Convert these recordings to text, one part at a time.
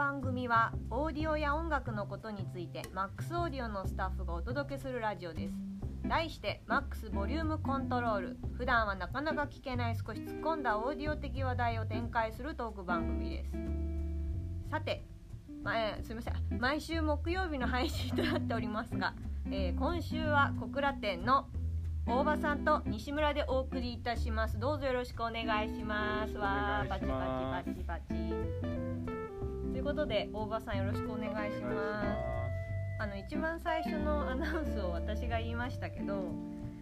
番組はオーディオや音楽のことについてマックスオーディオのスタッフがお届けするラジオです。題してマックスボリュームコントロール。普段はなかなか聞けない少し突っ込んだオーディオ的話題を展開するトーク番組です。さて、まえーすみません。毎週木曜日の配信となっておりますが、えー今週は小倉店の大場さんと西村でお送りいたします。どうぞよろしくお願いします。わパチパチパチパチ。ということで大場さんよろしくお願いします。あの一番最初のアナウンスを私が言いましたけど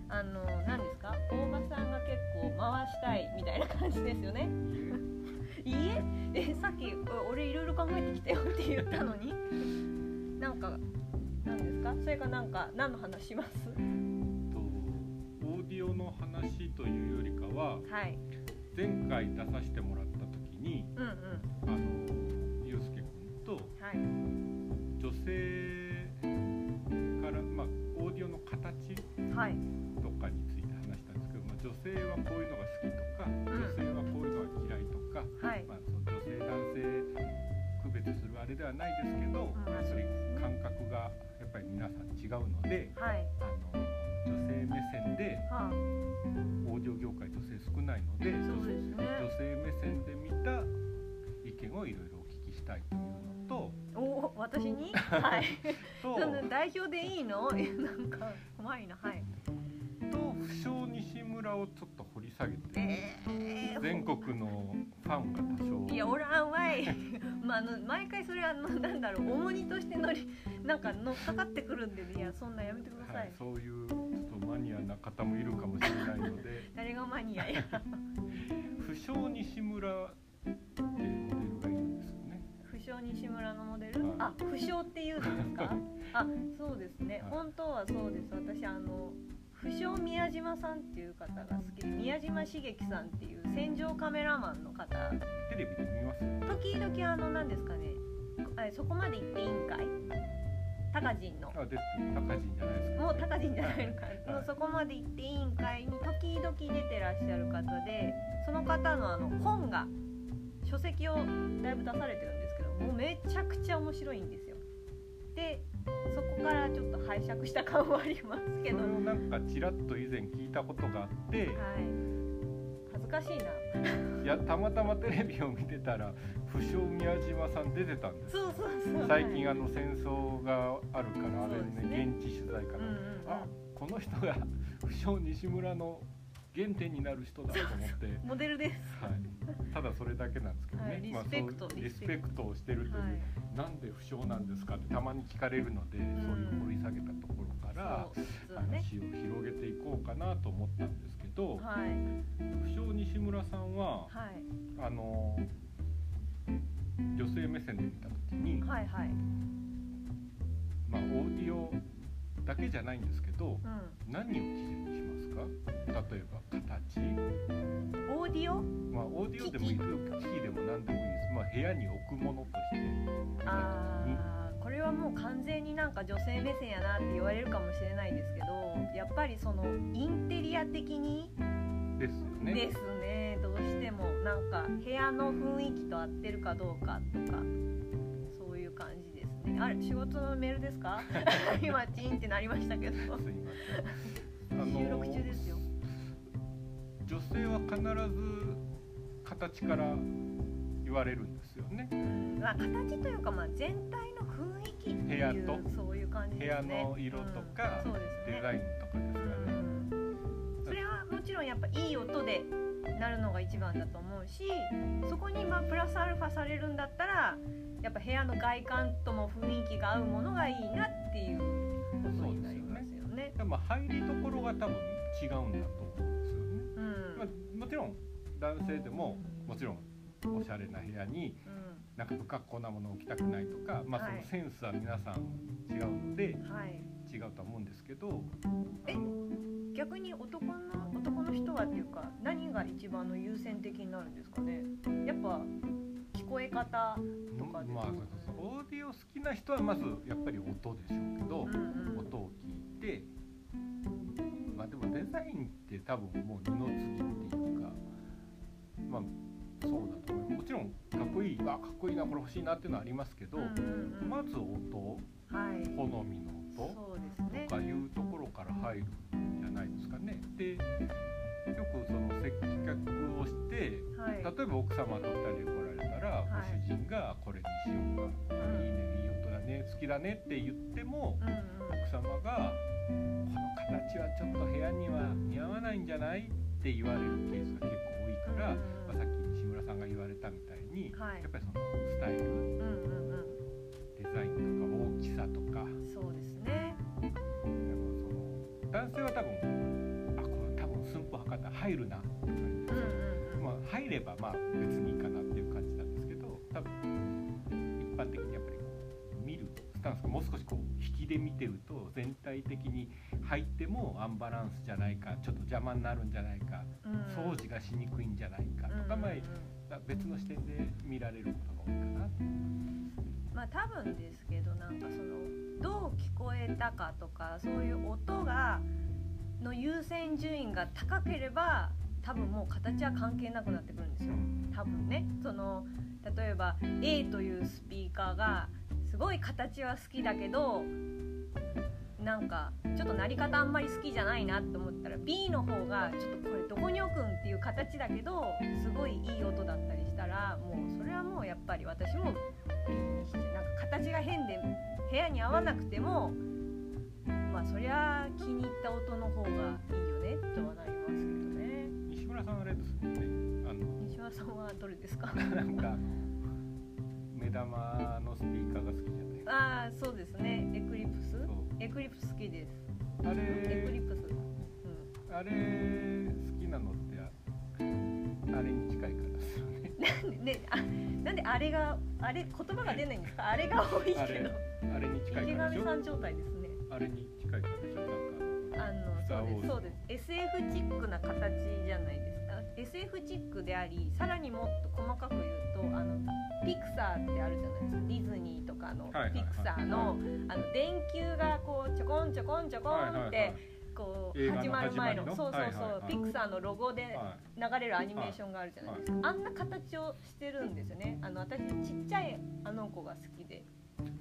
あの何ですか？大場さんが結構回したいみたいな感じですよね。いいえ？えさっきお俺いろいろ考えてきたよって言ったのに？なんか何ですか？それかなんか何の話します？とオーディオの話というよりかははい。前回出させてもらった時にうんうん。あのとはい。女性からまあオーディオの形はい。とかについて話したんですけど、まあ、女性はこういうのが好きとか、ん。女性はこういうのが嫌いとか、はい。まあ、その女性男性区別するあれではないですけど、うん。やっぱり感覚がやっぱり皆さん違うのではい。あの女性目線ではあ。オーディオ業界女性少ないのでね。女性目線で見た意見をいろいろお聞きしたいというのとお私に？はい。代表でいいの？えなんか怖いな。はい。と不詳西村をちょっと掘り下げてえー全国のファンが多少。いやおらんわい。まああの毎回それはあのなんだろう重荷として乗りなんか乗っかかってくるんでいやそんなやめてください、はい、そういうちょっとマニアな方もいるかもしれないので。誰がマニアや。不詳西村ってモデルがね。不詳西村のモデル、はいあ不詳っていうんですか？あそうですね、はい。本当はそうです。私あの不詳宮島さんっていう方が好きで宮島茂樹さんっていう戦場カメラマンの方。テレビで見ますよ。時々あの何ですかね。あそこまで行っていいんかい高人の。あ、です。高人じゃないですか。もう高人じゃないのか、はい。のそこまで行っていいんかいに時々出てらっしゃる方でその方のあの本が書籍をだいぶ出されてるんですけどもうめちゃくちゃ面白いんですよ。でそこからちょっと拝借した感はありますけど、はい、それをなんかちらっと以前聞いたことがあって、恥ずかしいな。いやたまたまテレビを見てたら不詳宮島さん出てたんです。そうそうそう。最近あの戦争があるからあれねね。現地取材かうんうんら、うん。あこの人が不詳西村の原点になる人だと思って。モデルです。はい、ただそれだけなんですけどね、はい。リまあスペクトそうリリスペクトをしてるという、はい。なんで不詳なんですかってたまに聞かれるので、ん。そういう掘り下げたところからね。話を広げていこうかなと思ったんですけど、はい。不詳西村さんははい。あの女性目線で見た時に、はいはい。まあ、オーディオだけじゃないんですけどう何を基準にしますか？例えば形、んオーディオ？まあ、オーディオでもいいですよ。機器でも何でもいいです、まあ、部屋に置くものとして。あーこれはもう完全になんか女性目線やなって言われるかもしれないですけどやっぱりそのインテリア的に？ですよね。ですね。どうしてもなんか部屋の雰囲気と合ってるかどうかとかあれ仕事のメールですか？今チンってなりましたけど。すいません。あ収録中ですよ。女性は必ず形から言われるんですよね。うん。まあ形というかまあ全体の雰囲気っていう部屋とそういう感じ部屋ですね。の色とか、うん。そうですね。デザインもちろんやっぱいい音でなるのが一番だと思うしそこにまあプラスアルファされるんだったらやっぱ部屋の外観とも雰囲気が合うものがいいなっていうことになりますよね。でも入りどころが多分違うんだと思うんですよね。うん。まあ、もちろん男性でももちろんおしゃれな部屋になん。か不格好なものを置きたくないとか、まあ、そはい。のセンスは皆さん違うので違うとは思うんですけどえ？あの逆に男の男の人はっていうか何が一番の優先的になるんですかね？やっぱ聞こえ方とかで。まあそうそうそう。オーディオ好きな人はまずやっぱり音でしょうけど、うんうん。音を聞いてまあでもデザインって多分もう二の次っていうかまあそうだと思うもちろんかっこいいわかっこいいなこれ欲しいなっていうのはありますけど、うんうんうん。まず音はい好みの音？とかいうところから入るんじゃないですかね。でよくその接客をしてはい。例えば奥様と2人で来られたら、はい。ご主人がこれにしようか、うん。いいねいい音だね好きだねって言っても、奥様がこの形はちょっと部屋には似合わないんじゃないって言われるケースが結構多いから、うん。まあ、さっき西村さんが言われたみたいに、はい。やっぱりそのスタイル男性は多分あこれ多分寸法測ったら入るな。とか言ってうんうんうん。まあ、入ればまあ別にいいかなっていう感じなんですけど多分一般的にやっぱりこう見るスタンスがもう少しこう引きで見てると全体的に入ってもアンバランスじゃないかちょっと邪魔になるんじゃないかうん。掃除がしにくいんじゃないかとか、まあ、別の視点で見られることが多いかなまあ多分ですけどなんかそのどう聞こえたかとかそういう音がの優先順位が高ければ多分もう形は関係なくなってくるんですよ。多分ね。その例えば A というスピーカーがすごい形は好きだけどなんかちょっと鳴り方あんまり好きじゃないなって思ったら B の方がちょっとこれどこに置くんっていう形だけどすごいいい音だったりしたらもうそれはもうやっぱり私も B にしてなんか形が変で部屋に合わなくてもまあそりゃ気に入った音の方がいいよねとはなりますけどね。西村さんはあれですもんねあの。西村さんはどれですか？なんか目玉のスピーカーが好きじゃない。ですかああそうですね。エクリプス？エクリプス好きです。あエクリれプスうんあれ好きなのってああれに近いからですよね。ね、あなんであれがあれ言葉が出ないんですか？あれが多いあれけど。あれに近い池上さん状態ですね。あれに近いからでしょ？なんかあのそうですそうです。SF チックな形じゃないですか SF チックでありさらにもっと細かく言うとあのピクサーってあるじゃないですか。ディズニーとかのピクサーのあの電球がこうちょこんちょこんちょこんってこう始まる前のそうそうそう、ピクサーのロゴでは流れるアニメーションがあるじゃないですか、あんな形をしてるんですよね。あの私ちっちゃいあの子が好きで。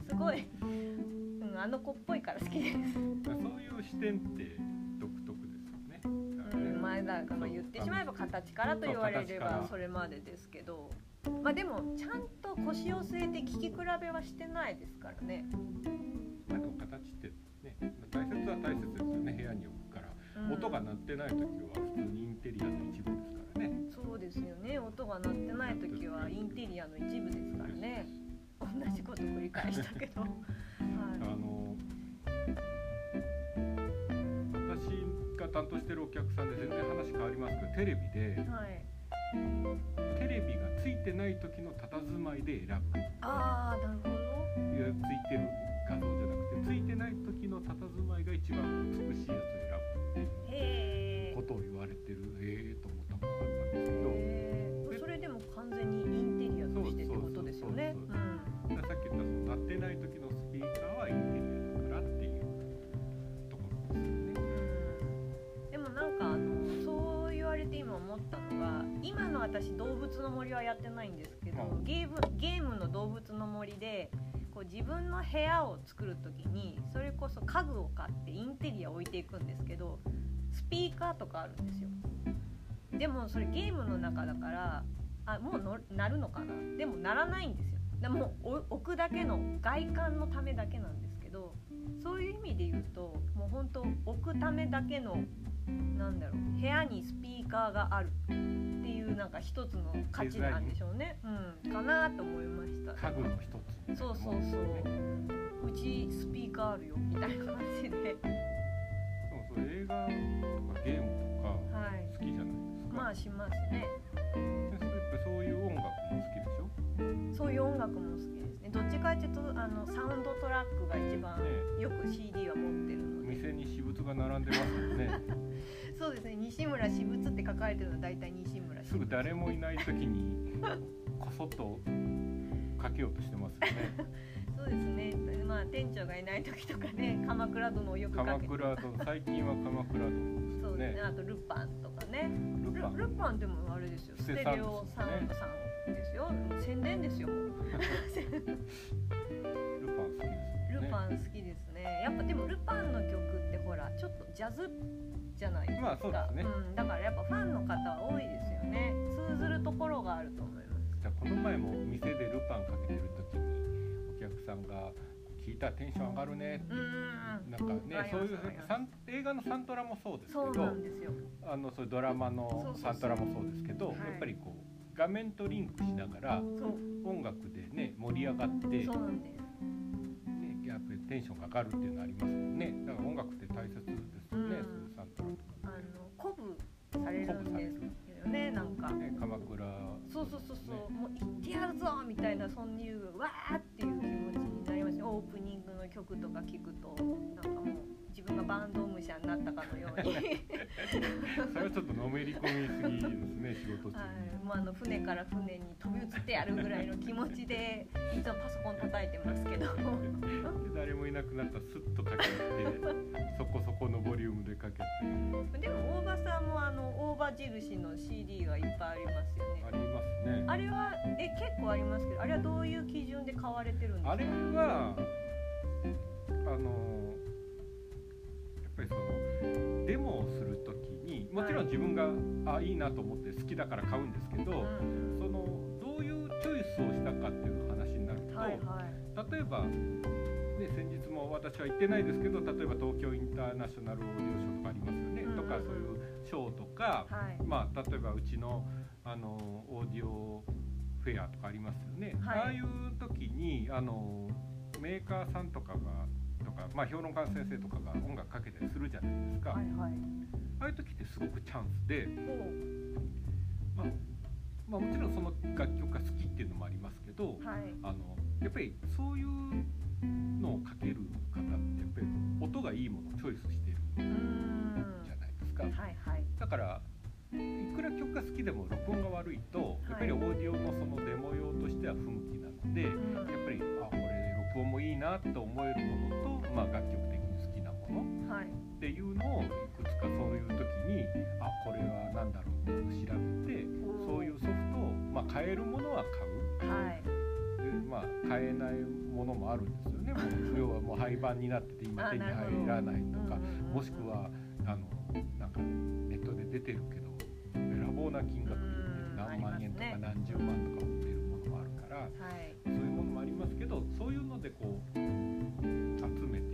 すごい、うん、あの子っぽいから好きです、い、そういう視点って前だからまあ言ってしまえば形からと言われればそれまでですけどまあでもちゃんと腰を据えて聞き比べはしてないですからね、まあでも形ってね大切は大切ですよね。部屋に置くから、うん、音が鳴ってない時は普通にインテリアの一部ですからね。そうですよね。音が鳴ってない時はインテリアの一部ですからね。同じこと繰り返したけど、はあの私が担当してるお客さんで全然話変わりますけどテレビでい、はい、テレビがついてない時の佇まいで選ぶああなるほど。いやついてる画像じゃなくてついてない時の佇まいが一番美しいやつを選ぶっていうことを言われてる。ええと今の私動物の森はやってないんですけど、うん。ゲームゲームの動物の森でこう自分の部屋を作る時にそれこそ家具を買ってインテリアを置いていくんですけどスピーカーとかあるんですよ。でもそれゲームの中だからあもうの鳴るのかな？でも鳴らないんですよ。でもお置くだけの外観のためだけなんですけどそういう意味で言うともう本当置くためだけのなんだろう部屋にスピーカーがあるなんか一つの価値なんでしょうね、うん、かなと思いました。家具の一つそうそうそう。うちスピーカーあるよみたいな感じで。でもそれ映画とかゲームとかはい。好きじゃないですか。まあしますね。でそれやっぱそういう音楽も好きでしょ？そういう音楽も好きねどっちかっていうとあのサウンドトラックが一番ねよく CD は持ってるので。店に私物が並んでますもんね。そうですね西村私物って書かれてるのは大体西村私すぐ物誰もいない時にこそっとかけようとしてますよね。そうですね。まあ店長がいない時とかね鎌倉殿をよくかけて。鎌倉殿。最近は鎌倉殿ね。そうですね。あとルパンとかね。ルルパン。ルルパンでもあれですよ。ステレオサウンドさんですよ。宣伝ですよ。ルパン好きですよね。ルパン好きですね。やっぱでもルパンの曲ってほらちょっとジャズじゃないですか、まあそうですね。ん、だからやっぱファンの方は多いですよね。通ずるところがあると思います。じゃあこの前も店でルパンかけてる時にお客さんが聞いたらテンション上がるね。ってなんかねそういう映画のサントラもそうですけどあのそういうドラマのサントラもそうですけどはい。やっぱりこう画面とリンクしながら音楽でね盛り上がって、ね、やっぱりテンションが上がるっていうのありますもんね。だから音楽って大切ですよね、うん。サントラとあかの鼓舞されるんですよねなんか。ね鎌倉。そうそうそうそう、ね。もう行ってやるぞみたいなそういうわーっていう気持ちになりますねオープニングの曲とか聞くとなんかもう自分がバンド武者になったかのように。それはちょっとのめり込みすぎですね仕事中はい。に、もうあの船から船に飛び移ってやるぐらいの気持ちでいつもパソコン叩いてますけど。で誰もいなくなったらスッとかけてそこそこのボリュームでかけて。でも大場さんもあの大場印の CD がいっぱいありますよね。ありますね。あれはえ結構ありますけどあれはどういう基準で買われてるんですか？あれはあのぱりそのデモをする時にもちろん自分が、あいいなと思って好きだから買うんですけど、うん。そのどういうチョイスをしたかっていう話になると、はいはい。例えば、ね、先日も私は行ってないですけど例えば東京インターナショナルオーディオショーとかありますよね、うんとかそういうショーとか、はい。まあ、例えばうちのあのオーディオフェアとかありますよね、はい。ああいう時にあのメーカーさんとかがとか、まあ、評論家の先生とかが音楽かけたりするじゃないですか、はいはい。ああいう時ってすごくチャンスで、おまあまあ、もちろんその楽曲が好きっていうのもありますけど、はい。あのやっぱりそういうのをかける方ってやっぱり音がいいものをチョイスしてるじゃないですか。はいはい。だからいくら曲が好きでも録音が悪いとやっぱりオーディオのそのデモ用としては不向きなので、やっうんぱりあこれ録音もいいなと思えるものと、まあ、楽曲的に好きなもの。はい。っていうのをいくつかそういう時にあこれは何だろうっていうのを調べてそういうソフトを、まあ、買えるものは買う。はい。でまあ買えないものもあるんですよね。もう 要はもう廃盤になってて今手に入らないとか、もしくはあのなんかネットで出てるけどべらぼうな金額でうん。何万円とか何十万とか売ってるものもあるから、はい。そういうものもありますけど、そういうのでこう集めて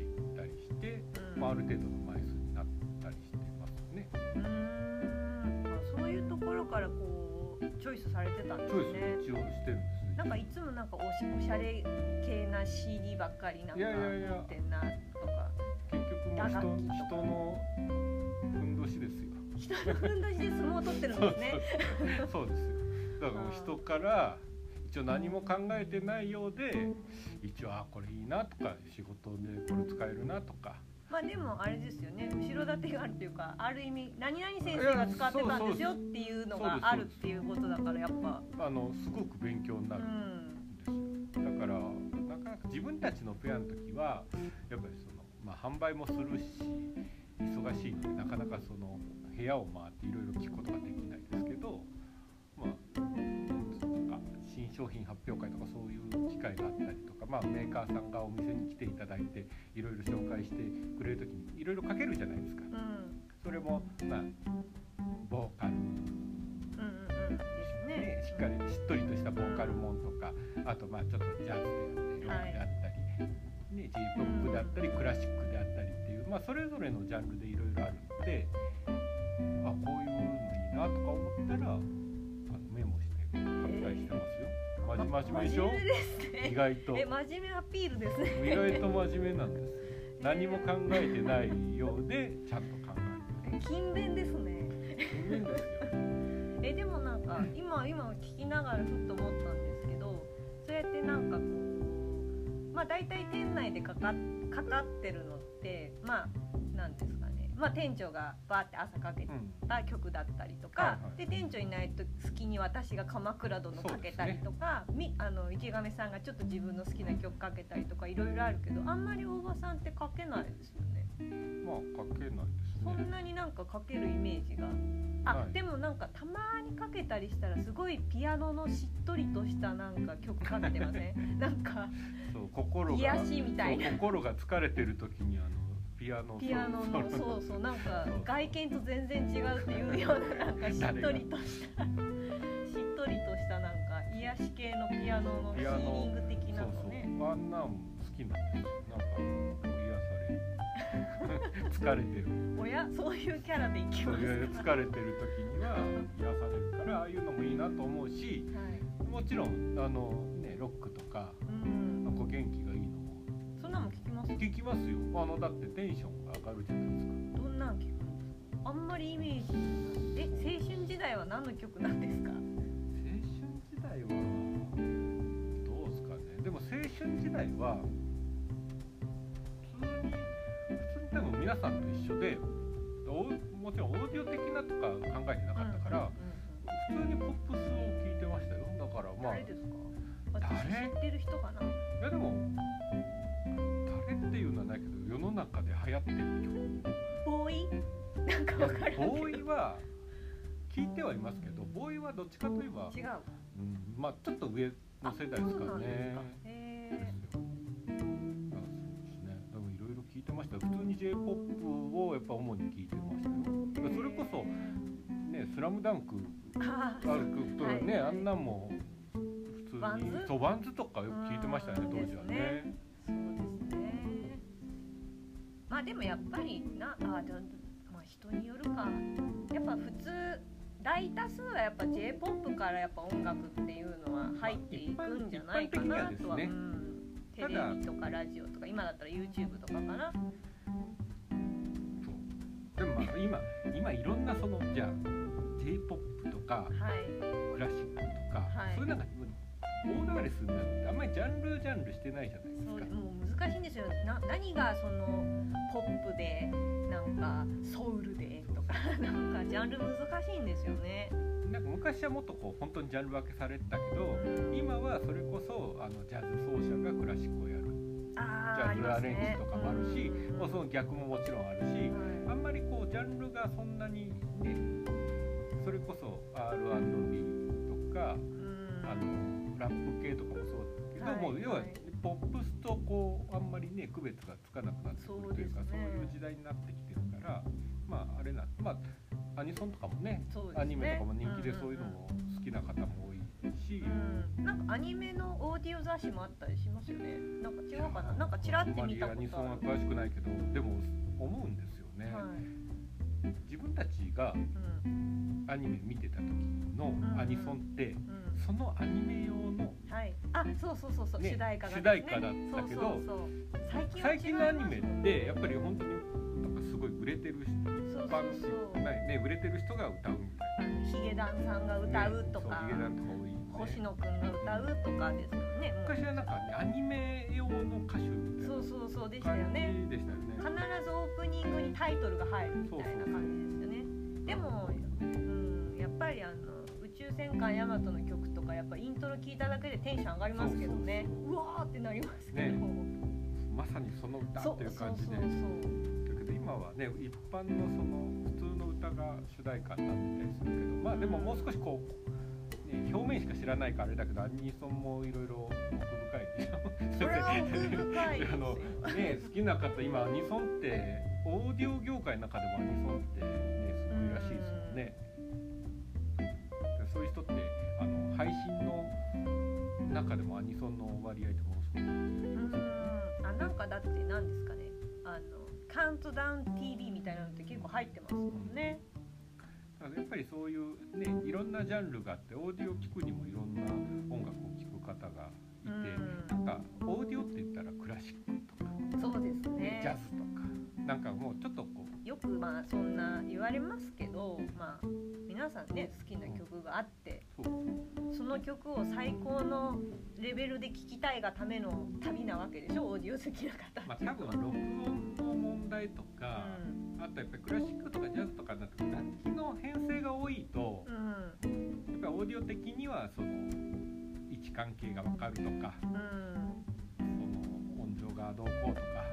まあある程度の枚数になったりしてますよね。うーん。あそういうところからこうチョイスされてたんでチョイすね。ス一応してるんですよ。なんかいつもなんかおしおしゃれ系な CD ばっかりなんかいやいやいや。持ってんなとか。結局もう打楽器とか。人人のふんどしですよ。人のふんどしで相撲を取ってるんですね。そうそうですよだからもう人から一応何も考えてないようで一応あこれいいなとか仕事でこれ使えるなとかまあでもあれですよね後ろ盾があるというかある意味何々先生が使ってたんですよっていうのがあるっていうことだからやっぱ。あのすごく勉強になうるんんですよ。だからなかなか自分たちのペアの時はやっぱりその、まあ、販売もするし忙しいのでなかなかその部屋を回っていろいろ聞くことができないですけどまあ商品発表会とかそういう機会があったりとか、まあ、メーカーさんがお店に来ていただいていろいろ紹介してくれる時にいろいろかけるじゃないですか。うん。それもまあボーカル。うんうんね。ね、しっかりしっとりとしたボーカルもんとかあとまあちょっとジャズであったりロックであったり、ね、J−POP であったりクラシックであったりっていう、まあ、それぞれのジャンルでいろいろあるのであこういうのいいなとか思ったらあのメモしてますよ。真面目でしょ意外と。え真面目アピールですね。意外と真面目なんです。何も考えてないようでちゃんと考えてる。勤勉ですね。人間ですよ。えでもなんか今今聞きながらふっと思ったんですけどそうやってなんかこうまあ大体店内でかかかかってるのってまあなんですかねまあ店長がバーって朝かけうんた曲だったりとか、はいはい。で店長いないと好きに私が鎌倉殿かけたりとか、みあの池上さんがちょっと自分の好きな曲かけたりとかいろいろあるけどあんまり大場さんってかけないですよね。まあかけないですそんねなになんかかけるイメージが。あ、はい。でもなんかたまにかけたりしたらすごいピアノのしっとりとしたなんか曲かけてません？なんか そう心が癒しみたいな。心が疲れてる時にあのピアノピアノのそそうそうなんか外見と全然違うっていうようななんかしっとりとしたしっとりとしたなんか癒し系のピアノのヒーリング的なそうそう。のねあんなん好きなんなんか癒され。る疲れてる。おや？そういうキャラでいきます疲れてる時には癒されるからああいうのもいいなと思うしはい。もちろんあのねロックとかうん。なんか元気がなんも聞きます？聞きますよ。あのだってテンションが上がるじゃないですか。どんなん聞くあんまりイメージえ青春時代は何の曲なんですか？青春時代はどうですかね。でも青春時代は普通に普通に多分皆さんと一緒でおもちろんオーディオ的なとか考えてなかったから、うんうんうん普通にポップスを聞いてましたよ。だからまあい誰ですか？私誰知ってる人かな。やでもいうのはないけど世の中で流行ってるボーイ？なんかわからんけど。曲ボーイは聞いてはいますけどボーイはどっちかといえば、違ううん、まあちょっと上の世代ですそうからね。なんですかへでえいろいろ聞いてましたよ。普通に j p o p をやっぱ主に聞いてましたよ。それこそね「スラムダンクあある曲とかね、はい。はい。あんなんも普通にそう WANDS とかよく聞いてましたよねうん当時はねまあでもやっぱりなあでもまあ人によるか。やっぱ普通大多数はやっぱ j p o p からやっぱ音楽っていうのは入っていくんじゃないかなとは、ね。うん、テレビとかラジオとか今だったら YouTube とかかな。でもまあ今今いろんなそのじゃあ j p o p とかはい。クラシックとか、はい。そういうなんか大流れするんだってあんまりジャンルジャンルしてないじゃないですかもう難しいんですよ。な何がそのポップでなんかソウルでとかなんかジャンル難しいんですよね。なんか昔はもっとこう本当にジャンル分けされてたけど今はそれこそあのジャズ奏者がクラシックをやる。ジャズアレンジとかもあるしうんうんうんもうその逆ももちろんあるしはい。あんまりこうジャンルがそんなにねそれこそ R&B とかうん。あのラップ系とかもそうだけど、はい。もう要ははい。ポップスとこうあんまりね区別がつかなくなってくるというかそうねいう時代になってきてるからまああれなまあアニソンとかもねね。アニメとかも人気でそういうのも好きな方も多いし、うん、なんかアニメのオーディオ雑誌もあったりしますよね。なんか違うかな。なんかチラって見たあんまりアニことあソンは詳しくないけどでも思うんですよね、るはい自分たちがうん。アニメ見てた時のアニソンって、うん。そのアニメ用のはい。あそうそうそうそう、ね主題歌がね。主題歌だったけど最近のアニメってやっぱり本当になんかすごい売れてる人そうそうね売れてる人が歌うみたいあのヒゲダンさんがな歌うとか、ねヒゲダンとか多いよね。星野くんが歌うとかですよね。昔はなんかねアニメ用の歌手みたいなそうそうそうでしたよ感ねじでしたよね。必ずオープにタイトルが入るみたいな感じですよね。でも、うん、やっぱりあの宇宙戦艦ヤマトの曲とかやっぱイントロ聞いただけでテンション上がりますけどね。そううわーってなりますけど、ね。まさにその歌っていう感じでだけど今はね一般のその普通の歌が主題歌になってたりするけどまあでももう少しこう、ね、表面しか知らないからあれだけどアニソンもいろいろ奥深い。でしょそれは奥深いあのね好きな方今アニソンってオーディオ業界の中でもアニソンってねすごいらしいですもんね。でそういう人ってあの配信の中でもアニソンの割合ってものすごくうん。あなんかだって何ですかね。あのカウントダウン TV みたいなのって結構入ってますもんね、だからやっぱりそういうねいろんなジャンルがあってオーディオ聞くにもいろんな音楽を聴く方がいて、われますけどまあ皆さんね好きな曲があってうその曲を最高のレベルで聴きたいがための旅なわけでしょオーディオ好きな方。まあ多分録音の問題とか、あとやっぱりクラシックとかジャズとかになって楽器の編成が多いとうんうんやっぱりオーディオ的にはその位置関係が分かるとかうん。その音情がどうこうとか、は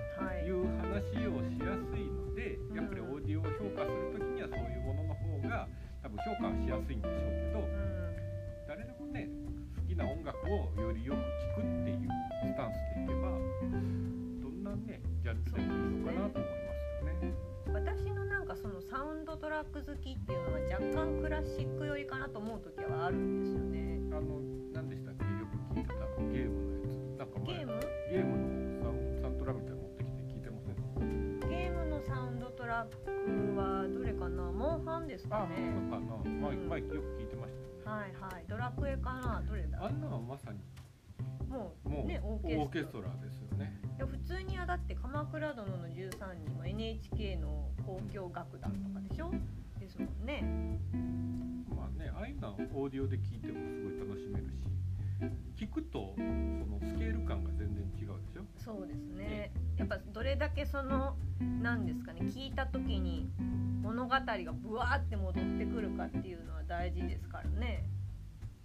い。いう話をしやすいので、うんやっぱりオーディオを評価する時にはそういうものの方が多分評価はしやすいんでしょうけど、うん。誰でもね好きな音楽をよりよく聴くっていうスタンスでいけばどんなねジャンルでもいいのかなと思いますよね。私のなんかそのサウンドトラック好きっていうのは若干クラシック寄りかなと思う時はあるんですよね。あの何でしたっけ？よく聞いてたゲームのやつ。なんか前ゲーム？ラックはどれかな？モンハンですかあ、ねそうかな、前うん。前よく聞いてましたよね。はいはい。ドラクエかなどれだ？あんなのはまさにももう、うねオオーケストラ。ーケストラですよね。いや普通にはだって「鎌倉殿の13人」も NHK の交響楽団とかでしょ？ですもんね。まあね、ああいうのはオーディオで聞いてもすごい楽しめるし、聞くとそのスケール感が全然違うでしょ？そうですねやっぱどれだけその何ですかね聞いた時に物語がブワーって戻ってくるかっていうのは大事ですからね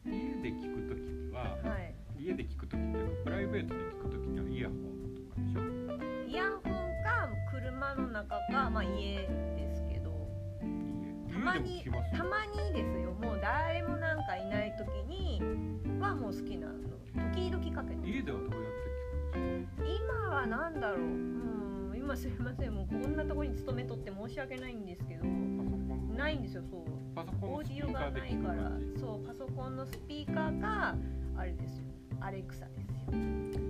家で聞くときには、はい家で聞くときっていうかプライベートで聞くときにはイヤホンとかでしょ？イヤホンか車の中かまあ家まにたまにですよ。もう誰もなんかいない時にはもう好きなの。時々かけて家ではどうやって聞くんですか？今は何だろう。うん今すいません。もうこんなところに勤めとって申し訳ないんですけど。ないんですよそう。パソコンオーディオがないから。そうパソコンのスピーカーかあれですよ。アレクサですよ。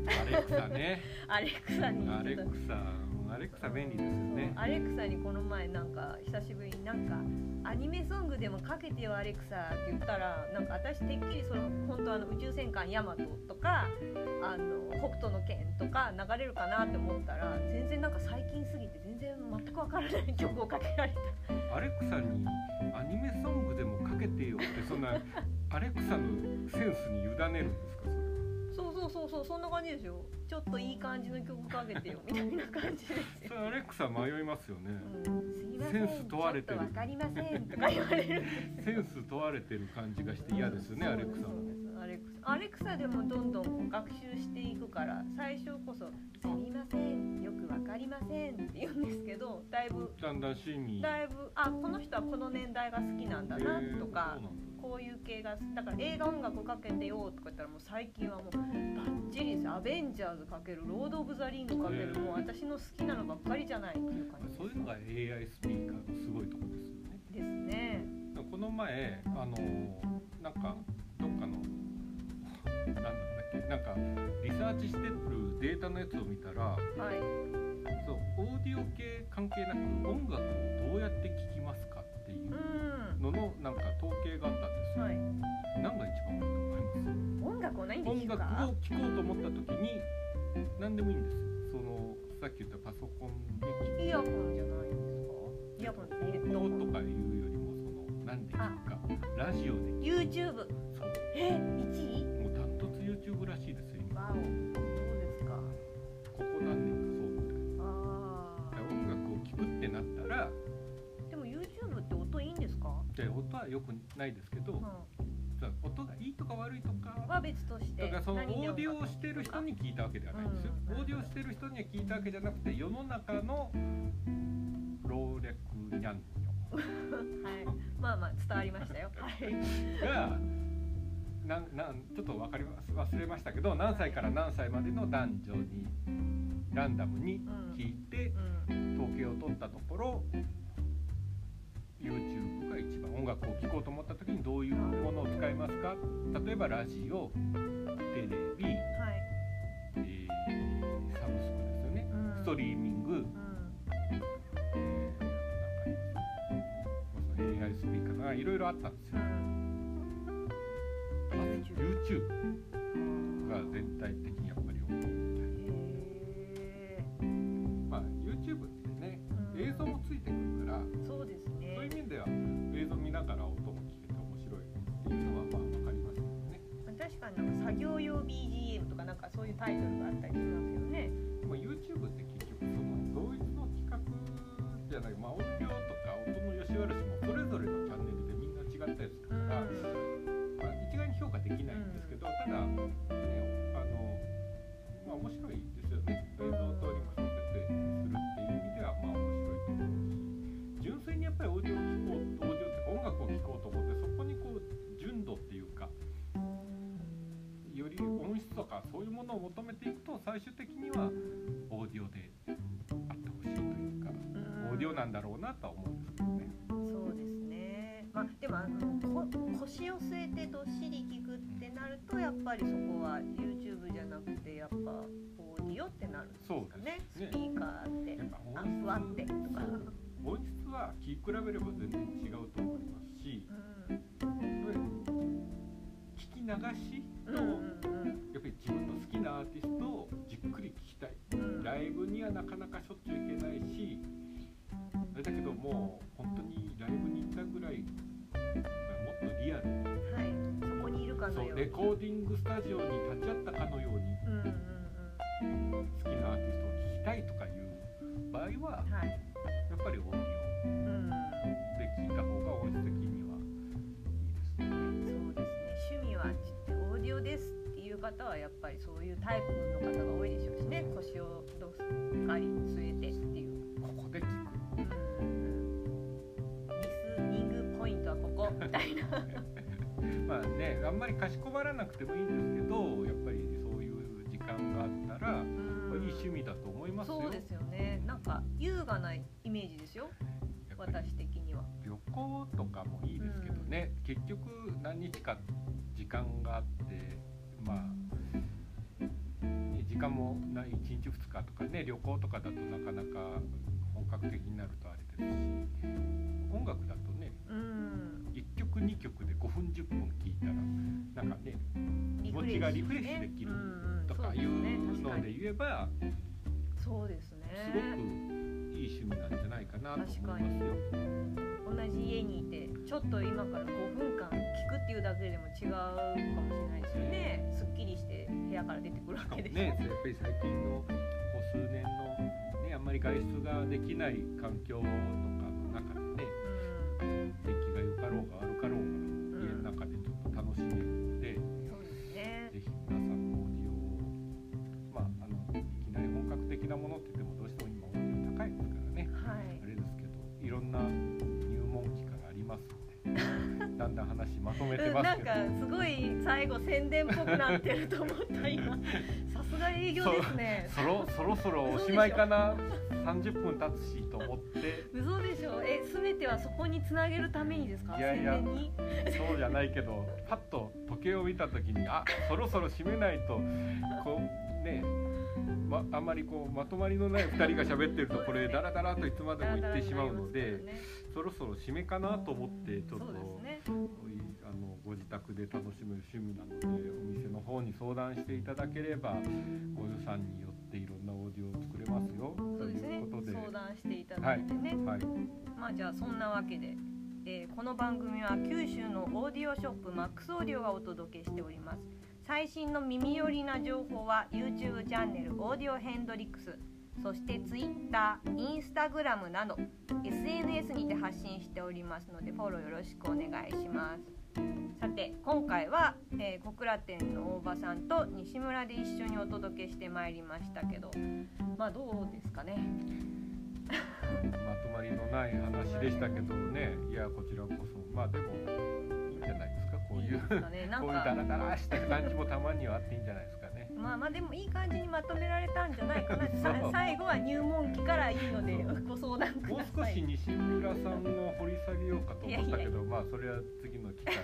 アレクサね。アレクサにアレクサ、アレクサ便利ですよね。アレクサにこの前なんか久しぶりになんかアニメソングでもかけてよアレクサって言ったらなんか私てっきりその本当あの宇宙戦艦ヤマトとかあの北斗の拳とか流れるかなって思ったら全然なんか最近すぎて全然全くわからない曲をかけられたアレクサにアニメソングでもかけてよってそんなアレクサのセンスに委ねるんですか？そうそうそうそんな感じですよ。ちょっといい感じの曲かけてよみたいな感じですよ。それアレクサ迷いますよね、うん。すいません。センス問われてる。ちょっとわかりませんとか言われる。センス問われてる感じがして嫌ですよね、アレクサアレクサアレクサでもどんどん学習していくから最初こそ「すみませんよくわかりません」って言うんですけどだいぶだんだんだいぶあこの人はこの年代が好きなんだなとかこういう系がだから映画音楽かけてよとか言ったらもう最近はもうバッチリですアベンジャーズかけるロード・オブ・ザ・リングかけるもう私の好きなのばっかりじゃないっていう感じ。そういうのが AI スピーカーのすごいとこですよね。ですね。この前あのなんかどっかのなんだっけなんかリサーチしてるデータのやつを見たらはい。そうオーディオ系関係なく音楽をどうやって聴きますかっていううん。ののなんか統計があったんですよ、はい。何が一番多いと思います？音楽を何で音楽を聴こうと思った時に何でもいいんですよ。そのさっき言ったパソコンで聴く。イヤホンじゃないですか？イヤホンってヘッドホンとかいうよりもその何で聴くか。ラジオで聴 YouTube くそう。え1位 YouTube らしいですよ今。そうですか。ここ何年かそうみたいなあだから音楽を聴くってなったら。ーでも YouTube って音いいんですか、で音は良くないですけど、うん、さ音がいいとか悪いとか。は別としてだからそのオーディオをしてる人に聞いたわけではないんですよ、うんオーディオをしてる人には聞いたわけじゃなくて世の中の老若にゃんにはい。まあまあ伝わりましたよ。はい なんなんちょっと分かります忘れましたけど何歳から何歳までの男女にランダムに聞いてうん統計を取ったところ YouTube が一番音楽を聴こうと思った時にどういうものを使いますか？例えばラジオテレビ、はい。えーサブスクですよね。うん。ストリーミング、うん。えーなんか AI スピーカーがいろいろあったんですよ。最終的にはオーディオであってほしいというか、うん。オーディオなんだろうなとは思うんですけどね。そうですね。まあでもあのこ腰を据えてどっしり聞くってなるとやっぱりそこは YouTube じゃなくてやっぱオーディオってなるんですかね。ね。スピーカーってアンプあってとか。音質は聞き比べれば全然違かのそうよ。うにレコーディングスタジオに立ち会ったかのようにうんうんうん好きなアーティストを聞きたいとかいう場合ははい。やっぱりオーディオうん。で聞いた方が音質的には。いいですね。そうですね。趣味はオーディオですっていう方はやっぱりそういうタイプの方が多いでしょうしね。腰をどっかり据えてっていう、ここで聞くリスニングポイントはここ。みたいな まあねあんまりかしこまらなくてもいいんですけどやっぱりそういう時間があったら、いい趣味だと思いますよ。そうですよね。なんか優雅なイメージですよ。私的には。旅行とかもいいですけどね、結局何日か時間があってまあ、ね、時間もない1日2日とかね旅行とかだとなかなか本格的になるとあれですし音楽だとねうん。1曲2曲で5分10気がリフレッシュできるとかいうので言えばそうですね。すごくいい趣味なんじゃないかなと思いますよ。同じ家にいてちょっと今から5分間聞くっていうだけでも違うかもしれないですよね。すっきりして部屋から出てくるわけで。すねやっぱり最近のここ数年の、ね、あんまり外出ができない環境のなってると思った今。さすが営業ですね。そろそろそろおしまいかな。30分経つしと思って。嘘でしょ。え全てはそこにつなげるためにですか？いやいやそうじゃないけどパッと時計を見た時にあそろそろ締めないとこうねまあんまりこうまとまりのない2人が喋ってるとこれダラダラといつまでも言ってしまうのでそろそろ締めかなと思ってちょっとね。あのご自宅で楽しめる趣味なのでお店の方に相談していただければご予算によっていろんなオーディオを作れますよ。そうですね。ということで。相談していただいてね、はい。まあじゃあそんなわけで、えーこの番組は九州のオーディオショップマックスオーディオがお届けしております。最新の耳寄りな情報は YouTube チャンネルオーディオヘンドリックスそして Twitter、Instagram など SNS にて発信しておりますのでフォローよろしくお願いします。さて今回は、えー小倉店の大場さんと西村で一緒にお届けしてまいりましたけどまあどうですかね？まとまりのない話でしたけどね。いやこちらこそ。まあでもいいんじゃないですか？こういういいですかね？なんこういうダラダラした感じもたまにはあっていいんじゃないですか？ねまあまあでもいい感じにまとめられたんじゃないかな。最後は入門機からいいのでご相談くもうださい。少し西村さんを掘り下げようかと思ったけどまあそれは次の機会に。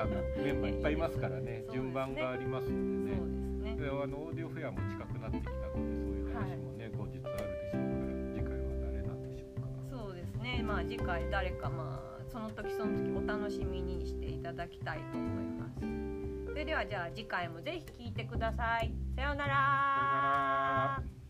あのメンバーいっぱいいますからね。ね 順番がありますそうんでね。ですね。であのオーディオフェアも近くなってきたのでそういう話もね、後日あるでしょうから次回は誰なんでしょうか。そうですね。まあ次回誰かまあその時その時お楽しみにしていただきたいと思います。そそれではじゃあ次回もぜひ聞いてください。さようなら。